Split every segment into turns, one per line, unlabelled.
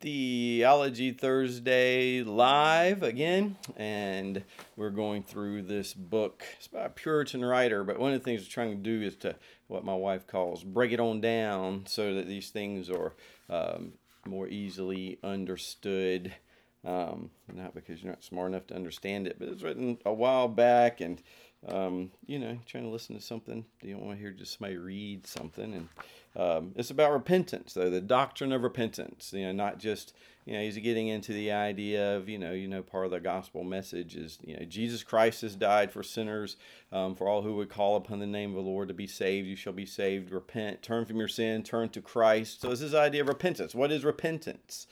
Theology Thursday live again, and we're going through this book. It's by a Puritan writer, but one of the things we're trying to do is to what my wife calls break it on down so that these things are um, more easily understood. Um, not because you're not smart enough to understand it, but it's written a while back, and um, you know, trying to listen to something. You don't want to hear just somebody read something. And um, it's about repentance, though, the doctrine of repentance. You know, not just, you know, he's getting into the idea of, you know, you know, part of the gospel message is, you know, Jesus Christ has died for sinners, um, for all who would call upon the name of the Lord to be saved. You shall be saved. Repent, turn from your sin, turn to Christ. So it's this idea of repentance. What is repentance?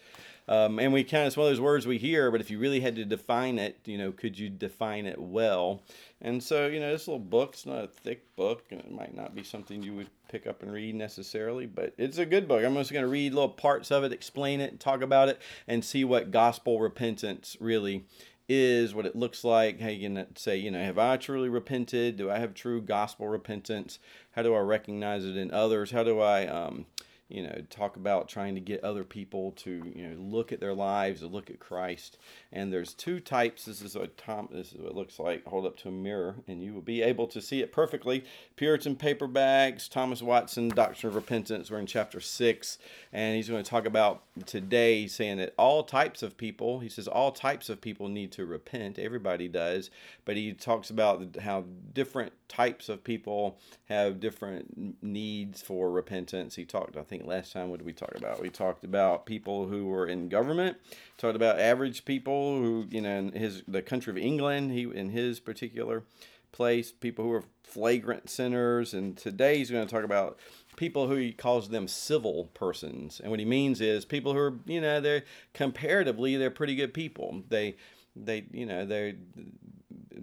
Um, and we kind of, it's one of those words we hear, but if you really had to define it, you know, could you define it well? And so, you know, this little book's not a thick book, and it might not be something you would pick up and read necessarily, but it's a good book. I'm just going to read little parts of it, explain it, talk about it, and see what gospel repentance really is, what it looks like. How you can say, you know, have I truly repented? Do I have true gospel repentance? How do I recognize it in others? How do I, um, you know, talk about trying to get other people to, you know, look at their lives, or look at Christ. And there's two types. This is what Tom. This is what it looks like. Hold up to a mirror, and you will be able to see it perfectly. Puritan paperbacks. Thomas Watson, Doctrine of Repentance. We're in chapter six, and he's going to talk about today, saying that all types of people. He says all types of people need to repent. Everybody does, but he talks about how different types of people have different needs for repentance. He talked, I think think last time what did we talk about? We talked about people who were in government. Talked about average people who, you know, in his the country of England, he in his particular place, people who are flagrant sinners. And today he's going to talk about people who he calls them civil persons. And what he means is people who are, you know, they're comparatively they're pretty good people. They they you know they're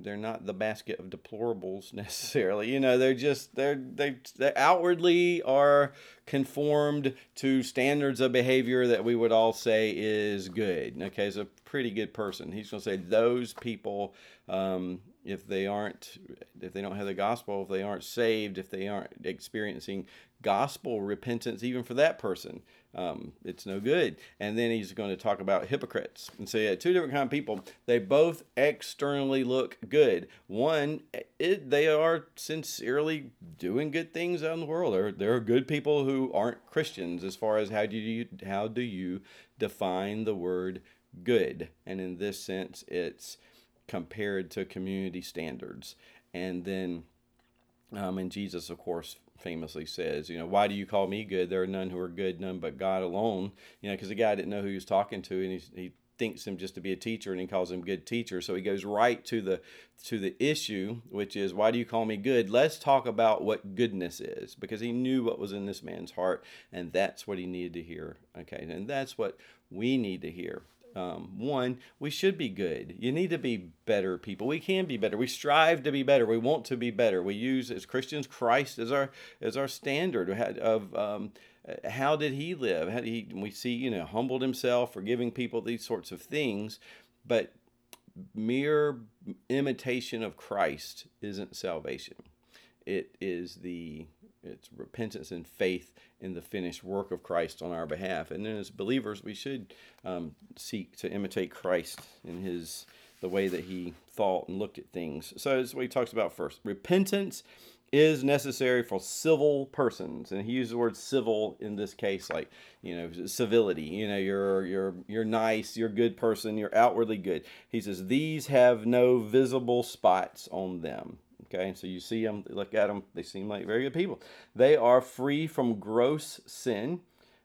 they're not the basket of deplorables necessarily. You know, they're just they're they they outwardly are conformed to standards of behavior that we would all say is good. Okay, is a pretty good person. He's going to say those people, um, if they aren't, if they don't have the gospel, if they aren't saved, if they aren't experiencing gospel repentance, even for that person, um, it's no good. And then he's going to talk about hypocrites and say, yeah, two different kind of people. They both externally look good. One, it, they are sincerely doing good things out in the world. There, there are good people who aren't Christians. As far as how do you how do you define the word good? And in this sense, it's compared to community standards. And then, um, and Jesus, of course, famously says, you know, why do you call me good? There are none who are good, none but God alone. You know, because the guy didn't know who he was talking to, and he, he thinks him just to be a teacher, and he calls him good teacher. So he goes right to the to the issue, which is, why do you call me good? Let's talk about what goodness is, because he knew what was in this man's heart, and that's what he needed to hear. Okay, and that's what we need to hear um, one, we should be good. You need to be better people. We can be better. We strive to be better. We want to be better. We use as Christians Christ as our as our standard of um, how did he live? How did he? We see you know humbled himself, forgiving people, these sorts of things. But mere imitation of Christ isn't salvation. It is the it's repentance and faith in the finished work of Christ on our behalf. And then as believers, we should um, seek to imitate Christ in his the way that he thought and looked at things. So that's what he talks about first. Repentance is necessary for civil persons, and he uses the word civil in this case, like you know, civility. You know, you're you're you're nice, you're a good person, you're outwardly good. He says these have no visible spots on them. Okay, and so you see them, look at them, they seem like very good people. They are free from gross sin,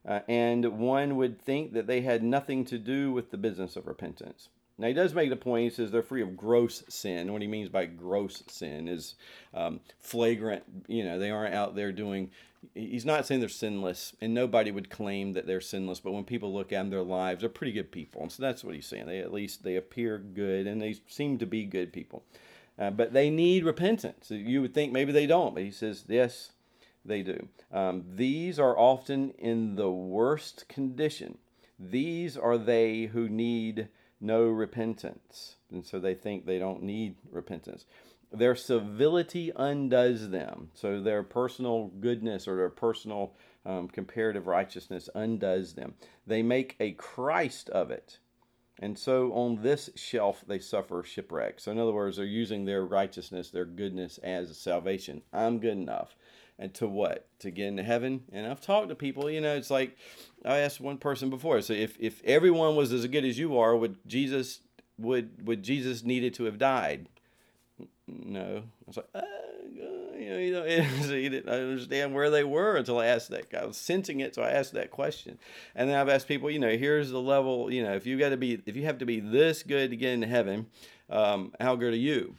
uh, and one would think that they had nothing to do with the business of repentance. Now, he does make the point, he says they're free of gross sin. What he means by gross sin is um, flagrant, you know, they aren't out there doing, he's not saying they're sinless, and nobody would claim that they're sinless, but when people look at them, their lives, they're pretty good people. And so that's what he's saying. They at least, they appear good, and they seem to be good people. Uh, but they need repentance. You would think maybe they don't, but he says, yes, they do. Um, these are often in the worst condition. These are they who need no repentance. And so they think they don't need repentance. Their civility undoes them. So their personal goodness or their personal Um, comparative righteousness undoes them. They make a Christ of it. And so on this shelf, they suffer shipwreck. So, in other words, they're using their righteousness, their goodness as salvation. I'm good enough. And to what? To get into heaven? And I've talked to people, you know, it's like I asked one person before. So, if, if everyone was as good as you are, would Jesus would would Jesus needed to have died? No. I was like, uh, you know, you know, he didn't understand where they were until I asked that. I was sensing it, so I asked that question. And then I've asked people, you know, here's the level. You know, if you got to be, if you have to be this good to get into heaven, um, how good are you?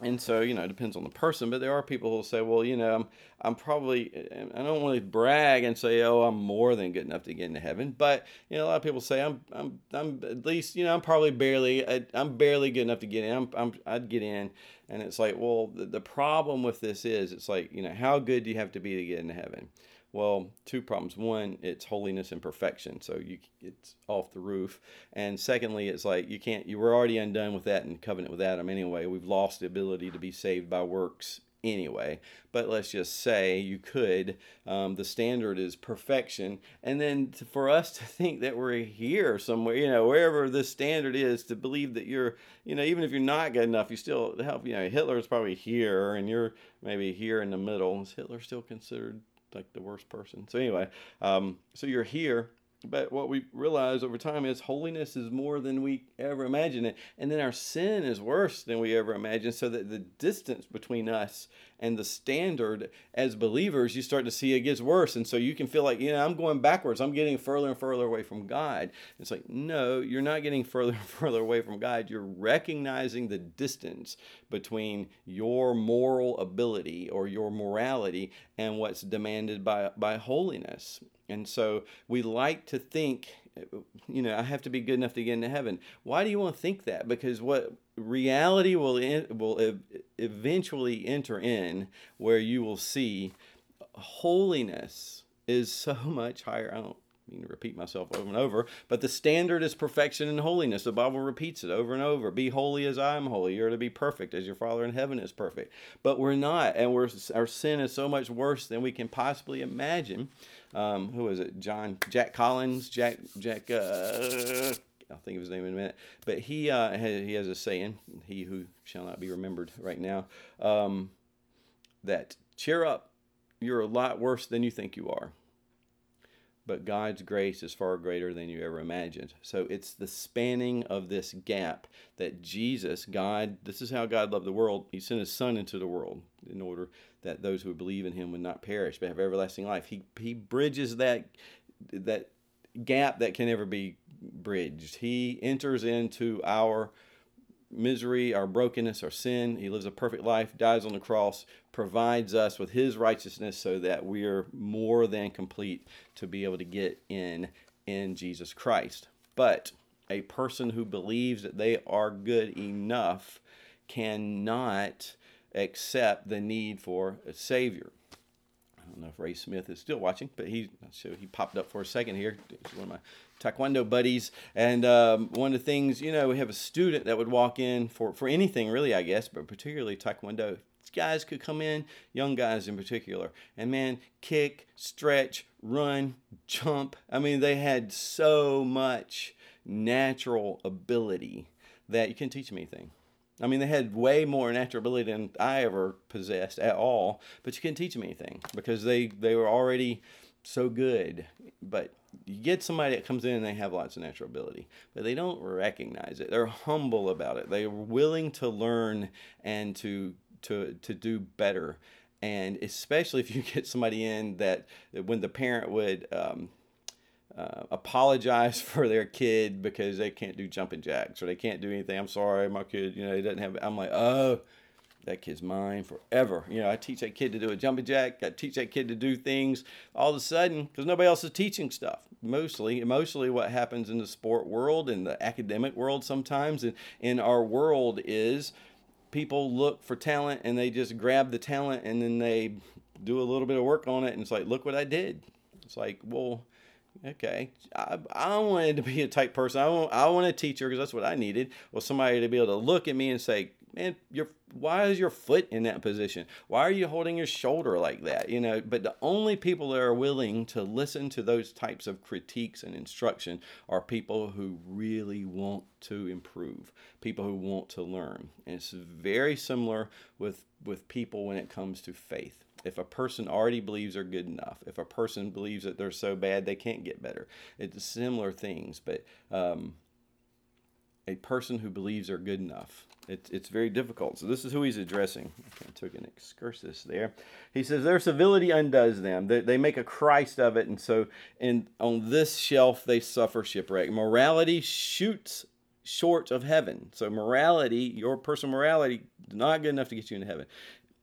And so you know it depends on the person but there are people who will say well you know i'm i'm probably i don't want to brag and say oh i'm more than good enough to get into heaven but you know a lot of people say i'm i'm i'm at least you know i'm probably barely i'm barely good enough to get in i'm, I'm i'd get in. And it's like well the, the problem with this is it's like you know how good do you have to be to get into heaven well, two problems. One, it's holiness and perfection, so you it's off the roof. And secondly, it's like you can't. You were already undone with that in covenant with Adam anyway. We've lost the ability to be saved by works anyway. But let's just say you could. Um, the standard is perfection, and then to, for us to think that we're here somewhere, you know, wherever the standard is, to believe that you're, you know, even if you're not good enough, you still help. You know, Hitler's probably here, and you're maybe here in the middle. Is Hitler still considered like the worst person. So anyway, um, so you're here, but what we realize over time is holiness is more than we ever imagined it, and then our sin is worse than we ever imagined. So that the distance between us and the standard as believers, you start to see it gets worse, and so you can feel like you know I'm going backwards. I'm getting further and further away from God. It's like no, you're not getting further and further away from God. You're recognizing the distance between your moral ability or your morality and what's demanded by by holiness. And so we like to think, uh, you know, I have to be good enough to get into heaven. Why do you want to think that? Because what reality will will eventually enter in where you will see holiness is so much higher. I don't mean to repeat myself over and over, but the standard is perfection and holiness. The Bible repeats it over and over. Be holy as I am holy. You're to be perfect as your Father in heaven is perfect. But we're not, and we're our sin is so much worse than we can possibly imagine. Um, who is it? John Jack Collins. Jack Jack. Uh, I'll think of his name in a minute. But he uh, he has a saying: "He who shall not be remembered right now." Um, that cheer up, you're a lot worse than you think you are but God's grace is far greater than you ever imagined. So it's the spanning of this gap that Jesus, God, this is how God loved the world. He sent his son into the world in order that those who believe in him would not perish but have everlasting life. He he bridges that that gap that can never be bridged. He enters into our misery, our brokenness, our sin. He lives a perfect life, dies on the cross, provides us with his righteousness so that we are more than complete to be able to get in in Jesus Christ. But a person who believes that they are good enough cannot accept the need for a savior. Don't know if Ray Smith is still watching, but he so he popped up for a second here. He's one of my taekwondo buddies. And um, one of the things, you know, we have a student that would walk in for, for anything really, I guess, but particularly taekwondo. These guys could come in, young guys in particular, and man, kick, stretch, run, jump. I mean, they had so much natural ability that you can teach them anything. I mean, they had way more natural ability than I ever possessed at all, but you couldn't teach them anything because they, they were already so good. But you get somebody that comes in and they have lots of natural ability, but they don't recognize it. They're humble about it. They're willing to learn and to to to do better. And especially if you get somebody in that when the parent would um, uh, apologize for their kid because they can't do jumping jacks or they can't do anything. I'm sorry, my kid, you know, he doesn't have. I'm like, oh, that kid's mine forever. You know, I teach that kid to do a jumping jack. I teach that kid to do things. All of a sudden, because nobody else is teaching stuff. Mostly, mostly what happens in the sport world and the academic world sometimes, and in our world is people look for talent and they just grab the talent and then they do a little bit of work on it and it's like, look what I did. It's like, well, okay, I, I wanted to be a type person. I want, I want a teacher because that's what I needed. Well, somebody to be able to look at me and say, man, your why is your foot in that position? Why are you holding your shoulder like that? You know, but the only people that are willing to listen to those types of critiques and instruction are people who really want to improve, people who want to learn. And it's very similar with with people when it comes to faith. If a person already believes they're good enough, if a person believes that they're so bad they can't get better, it's similar things. But um, a person who believes they're good enough. It's, it's very difficult. So this is who he's addressing. I took an excursus there. He says their civility undoes them. They, they make a Christ of it, and so in on this shelf they suffer shipwreck. Morality shoots short of heaven. So morality, your personal morality, not good enough to get you into heaven.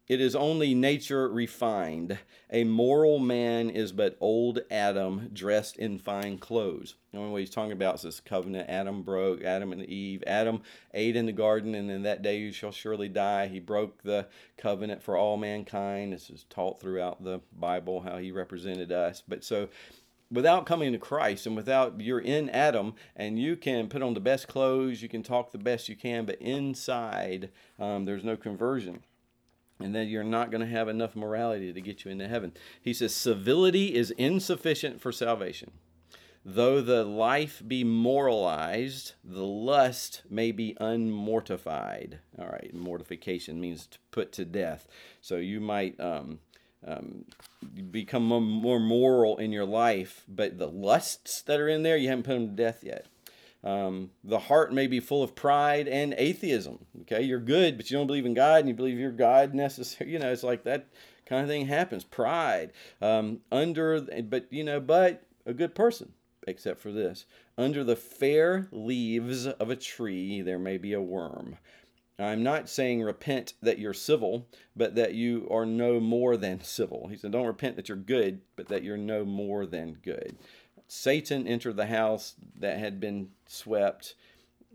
It is only nature refined. A moral man is but old Adam dressed in fine clothes. The only way he's talking about is this covenant Adam broke, Adam and Eve. Adam ate in the garden, and in that day you shall surely die. He broke the covenant for all mankind. This is taught throughout the Bible how he represented us. But so without coming to Christ and without you're in Adam and you can put on the best clothes, you can talk the best you can, but inside um, there's no conversion and that you're not going to have enough morality to get you into heaven. He says, civility is insufficient for salvation. Though the life be moralized, the lust may be unmortified. All right, mortification means to put to death. So you might um, um, become more moral in your life, but the lusts that are in there, you haven't put them to death yet. Um, the heart may be full of pride and atheism. Okay, you're good, but you don't believe in God, and you believe your God necessary. You know, it's like that kind of thing happens. Pride um, under, but you know, but a good person, except for this. Under the fair leaves of a tree, there may be a worm. I'm not saying repent that you're civil, but that you are no more than civil. He said, don't repent that you're good, but that you're no more than good. Satan entered the house that had been swept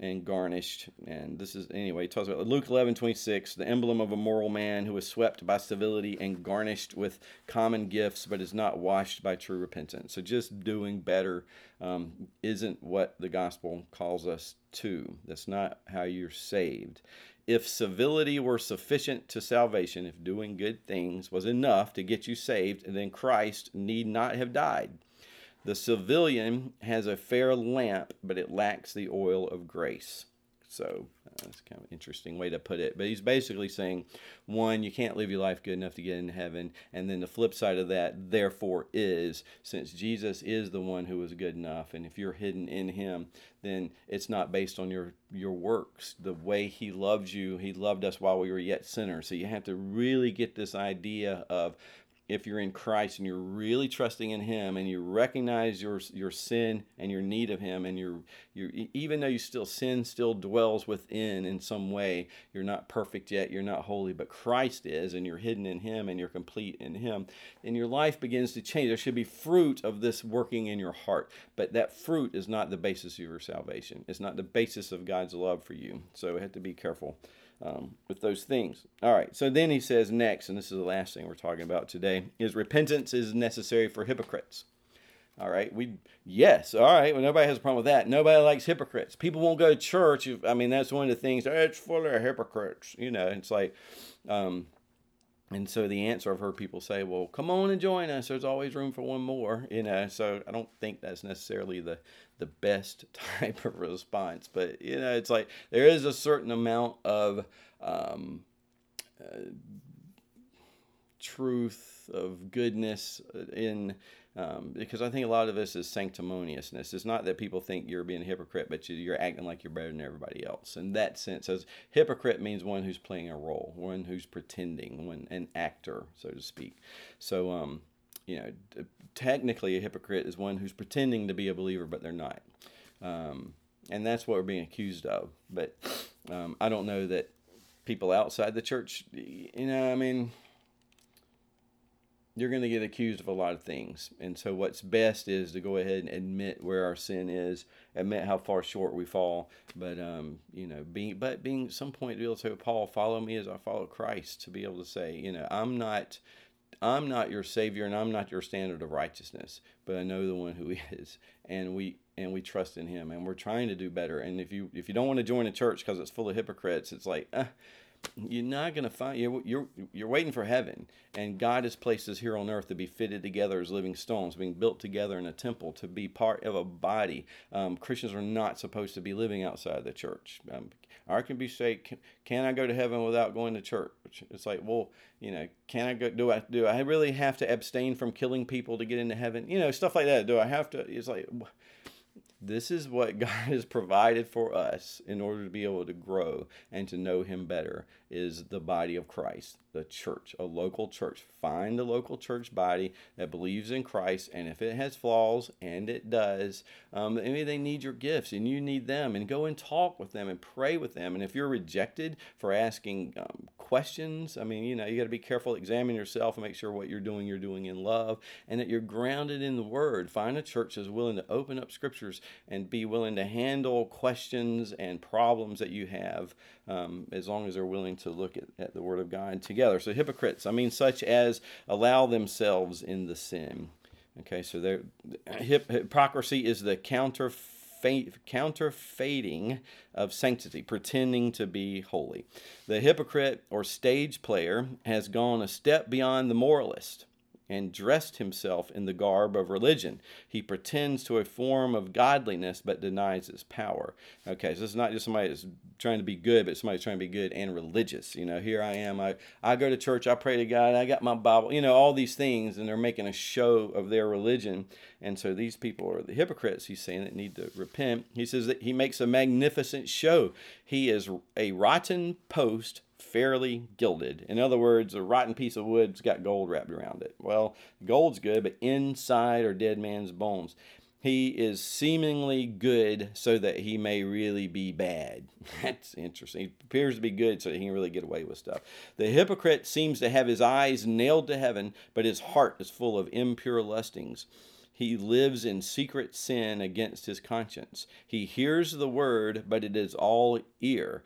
and garnished. And this is, anyway, he talks about Luke 11 26, the emblem of a moral man who is swept by civility and garnished with common gifts, but is not washed by true repentance. So just doing better um, isn't what the gospel calls us to. That's not how you're saved. If civility were sufficient to salvation, if doing good things was enough to get you saved, then Christ need not have died. The civilian has a fair lamp, but it lacks the oil of grace. So uh, that's kind of an interesting way to put it. But he's basically saying, one, you can't live your life good enough to get into heaven. And then the flip side of that, therefore, is since Jesus is the one who was good enough, and if you're hidden in him, then it's not based on your, your works. The way he loves you, he loved us while we were yet sinners. So you have to really get this idea of if you're in Christ and you're really trusting in Him and you recognize your your sin and your need of Him and you're you even though you still sin still dwells within in some way you're not perfect yet you're not holy but Christ is and you're hidden in Him and you're complete in Him and your life begins to change. There should be fruit of this working in your heart but that fruit is not the basis of your salvation. It's not the basis of God's love for you. So we have to be careful um, with those things. All right, so then he says next, and this is the last thing we're talking about today, is repentance is necessary for hypocrites. All right, we yes, all right. Well, nobody has a problem with that. Nobody likes hypocrites. People won't go to church. I mean, that's one of the things. It's full of hypocrites. You know, it's like, um, and so the answer I've heard people say, well, come on and join us. There's always room for one more, you know. So I don't think that's necessarily the the best type of response, but you know, it's like there is a certain amount of um, uh, truth of goodness in um, because I think a lot of this is sanctimoniousness. It's not that people think you're being a hypocrite, but you're acting like you're better than everybody else. In that sense, as hypocrite means one who's playing a role, one who's pretending, one an actor, so to speak. So, um, you know, technically a hypocrite is one who's pretending to be a believer, but they're not. Um, and that's what we're being accused of. But um, I don't know that people outside the church, you know, I mean, you're going to get accused of a lot of things. And so, what's best is to go ahead and admit where our sin is, admit how far short we fall. But, um, you know, being, but being some point to be able to say, Paul, follow me as I follow Christ, to be able to say, you know, I'm not. I'm not your savior and I'm not your standard of righteousness, but I know the one who is, and we and we trust in him, and we're trying to do better. And if you if you don't want to join a church because it's full of hypocrites, it's like, uh, you're not going to find you're, you're you're waiting for heaven and god has placed us here on earth to be fitted together as living stones being built together in a temple to be part of a body um, christians are not supposed to be living outside the church um, I can be say, can, can, I go to heaven without going to church? It's like, well, you know, can I go? Do I do I really have to abstain from killing people to get into heaven? You know, stuff like that. Do I have to? It's like, this is what God has provided for us in order to be able to grow and to know Him better is the body of Christ, the church, a local church. Find a local church body that believes in Christ, and if it has flaws, and it does, um, maybe they need your gifts and you need them, and go and talk with them and pray with them. And if you're rejected for asking um, questions, I mean, you know, you got to be careful, examine yourself, and make sure what you're doing, you're doing in love, and that you're grounded in the Word. Find a church that's willing to open up scriptures and be willing to handle questions and problems that you have um, as long as they're willing to look at, at the Word of God together. So, hypocrites, I mean, such as allow themselves in the sin. Okay, so there, hip, hypocrisy is the counterfeiting of sanctity, pretending to be holy. The hypocrite or stage player has gone a step beyond the moralist and dressed himself in the garb of religion. He pretends to a form of godliness but denies its power. Okay, so it's not just somebody that's trying to be good, but somebody's trying to be good and religious. You know, here I am. I, I go to church, I pray to God, I got my Bible, you know, all these things, and they're making a show of their religion. And so these people are the hypocrites, he's saying, that need to repent. He says that he makes a magnificent show. He is a rotten post fairly gilded. In other words, a rotten piece of wood's got gold wrapped around it. Well, gold's good, but inside are dead man's bones. He is seemingly good so that he may really be bad. That's interesting. He appears to be good so that he can really get away with stuff. The hypocrite seems to have his eyes nailed to heaven, but his heart is full of impure lustings. He lives in secret sin against his conscience. He hears the word, but it is all ear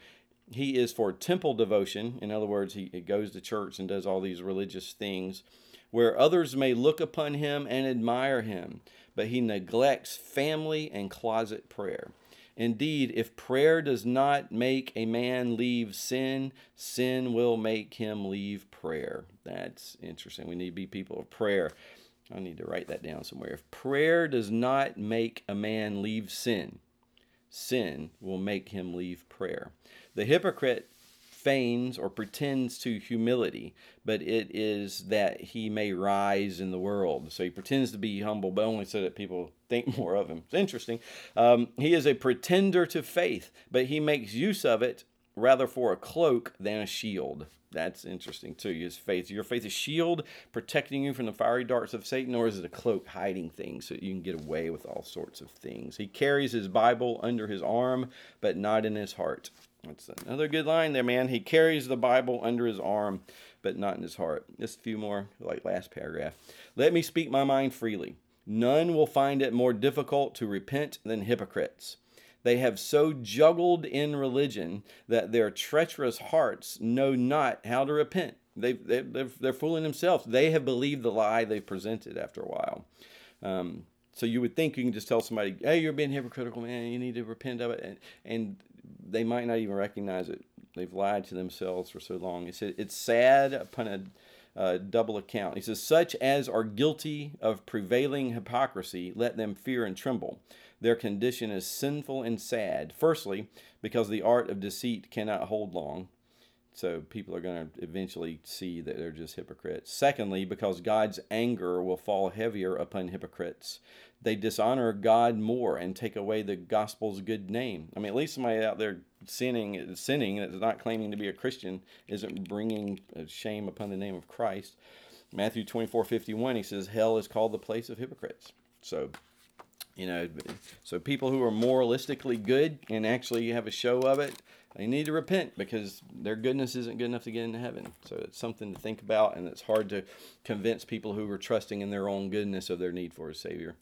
he is for temple devotion. In other words, he, he goes to church and does all these religious things where others may look upon him and admire him, but he neglects family and closet prayer. Indeed, if prayer does not make a man leave sin, sin will make him leave prayer. That's interesting. We need to be people of prayer. I need to write that down somewhere. If prayer does not make a man leave sin, sin will make him leave prayer. The hypocrite feigns or pretends to humility, but it is that he may rise in the world. So he pretends to be humble, but only so that people think more of him. It's interesting. Um, he is a pretender to faith, but he makes use of it rather for a cloak than a shield. That's interesting too. Is faith. Your faith a shield protecting you from the fiery darts of Satan, or is it a cloak hiding things so you can get away with all sorts of things? He carries his Bible under his arm, but not in his heart. That's another good line there, man. He carries the Bible under his arm, but not in his heart. Just a few more, like last paragraph. Let me speak my mind freely. None will find it more difficult to repent than hypocrites. They have so juggled in religion that their treacherous hearts know not how to repent. They, they, they're, fooling themselves. They have believed the lie they presented after a while. Um, so you would think you can just tell somebody, "Hey, you're being hypocritical, man. You need to repent of it," and, and they might not even recognize it. They've lied to themselves for so long. Said, It's sad upon a uh, double account. He says, Such as are guilty of prevailing hypocrisy, let them fear and tremble. Their condition is sinful and sad. Firstly, because the art of deceit cannot hold long. So people are going to eventually see that they're just hypocrites. Secondly, because God's anger will fall heavier upon hypocrites they dishonor God more and take away the gospel's good name. I mean, at least somebody out there sinning, sinning that's not claiming to be a Christian isn't bringing uh, shame upon the name of Christ. Matthew 24, 51, he says, Hell is called the place of hypocrites. So, you know, so people who are moralistically good and actually have a show of it, they need to repent because their goodness isn't good enough to get into heaven. So it's something to think about, and it's hard to convince people who are trusting in their own goodness of their need for a Savior.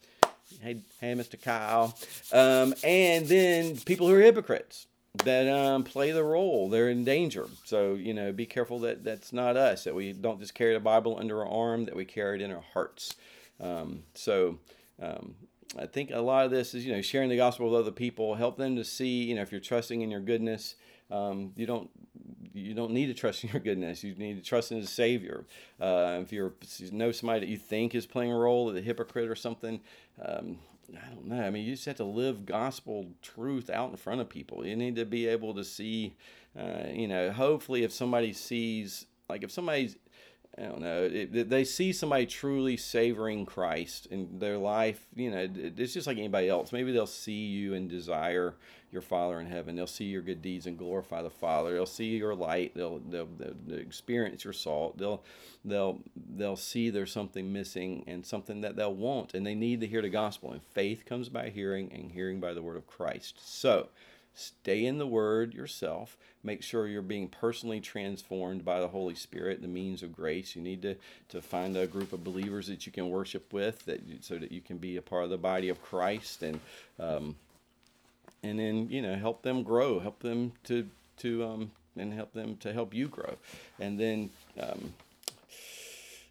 Hey, hey, Mr. Kyle. Um, and then people who are hypocrites that um, play the role. They're in danger. So, you know, be careful that that's not us, that we don't just carry the Bible under our arm, that we carry it in our hearts. Um, so, um, I think a lot of this is, you know, sharing the gospel with other people, help them to see, you know, if you're trusting in your goodness, um, you don't you don't need to trust in your goodness. You need to trust in His Savior. Uh, if you're you know somebody that you think is playing a role, a hypocrite or something, um, I don't know. I mean, you just have to live gospel truth out in front of people. You need to be able to see, uh, you know, hopefully if somebody sees, like if somebody's I don't know. It, they see somebody truly savoring Christ in their life. You know, it's just like anybody else. Maybe they'll see you and desire your Father in heaven. They'll see your good deeds and glorify the Father. They'll see your light. They'll they'll, they'll experience your salt. They'll they'll they'll see there's something missing and something that they'll want, and they need to hear the gospel. And faith comes by hearing, and hearing by the word of Christ. So Stay in the Word yourself. Make sure you're being personally transformed by the Holy Spirit, the means of grace. You need to, to find a group of believers that you can worship with, that you, so that you can be a part of the body of Christ, and um, and then you know help them grow, help them to to um, and help them to help you grow, and then. Um,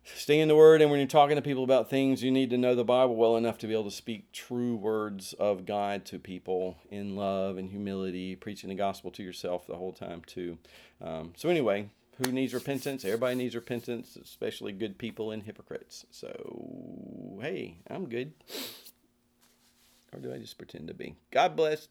stay in the word and when you're talking to people about things you need to know the bible well enough to be able to speak true words of god to people in love and humility preaching the gospel to yourself the whole time too. Um, so anyway who needs repentance? Everybody needs repentance especially good people and hypocrites. So hey i'm good. Or do i just pretend to be? God bless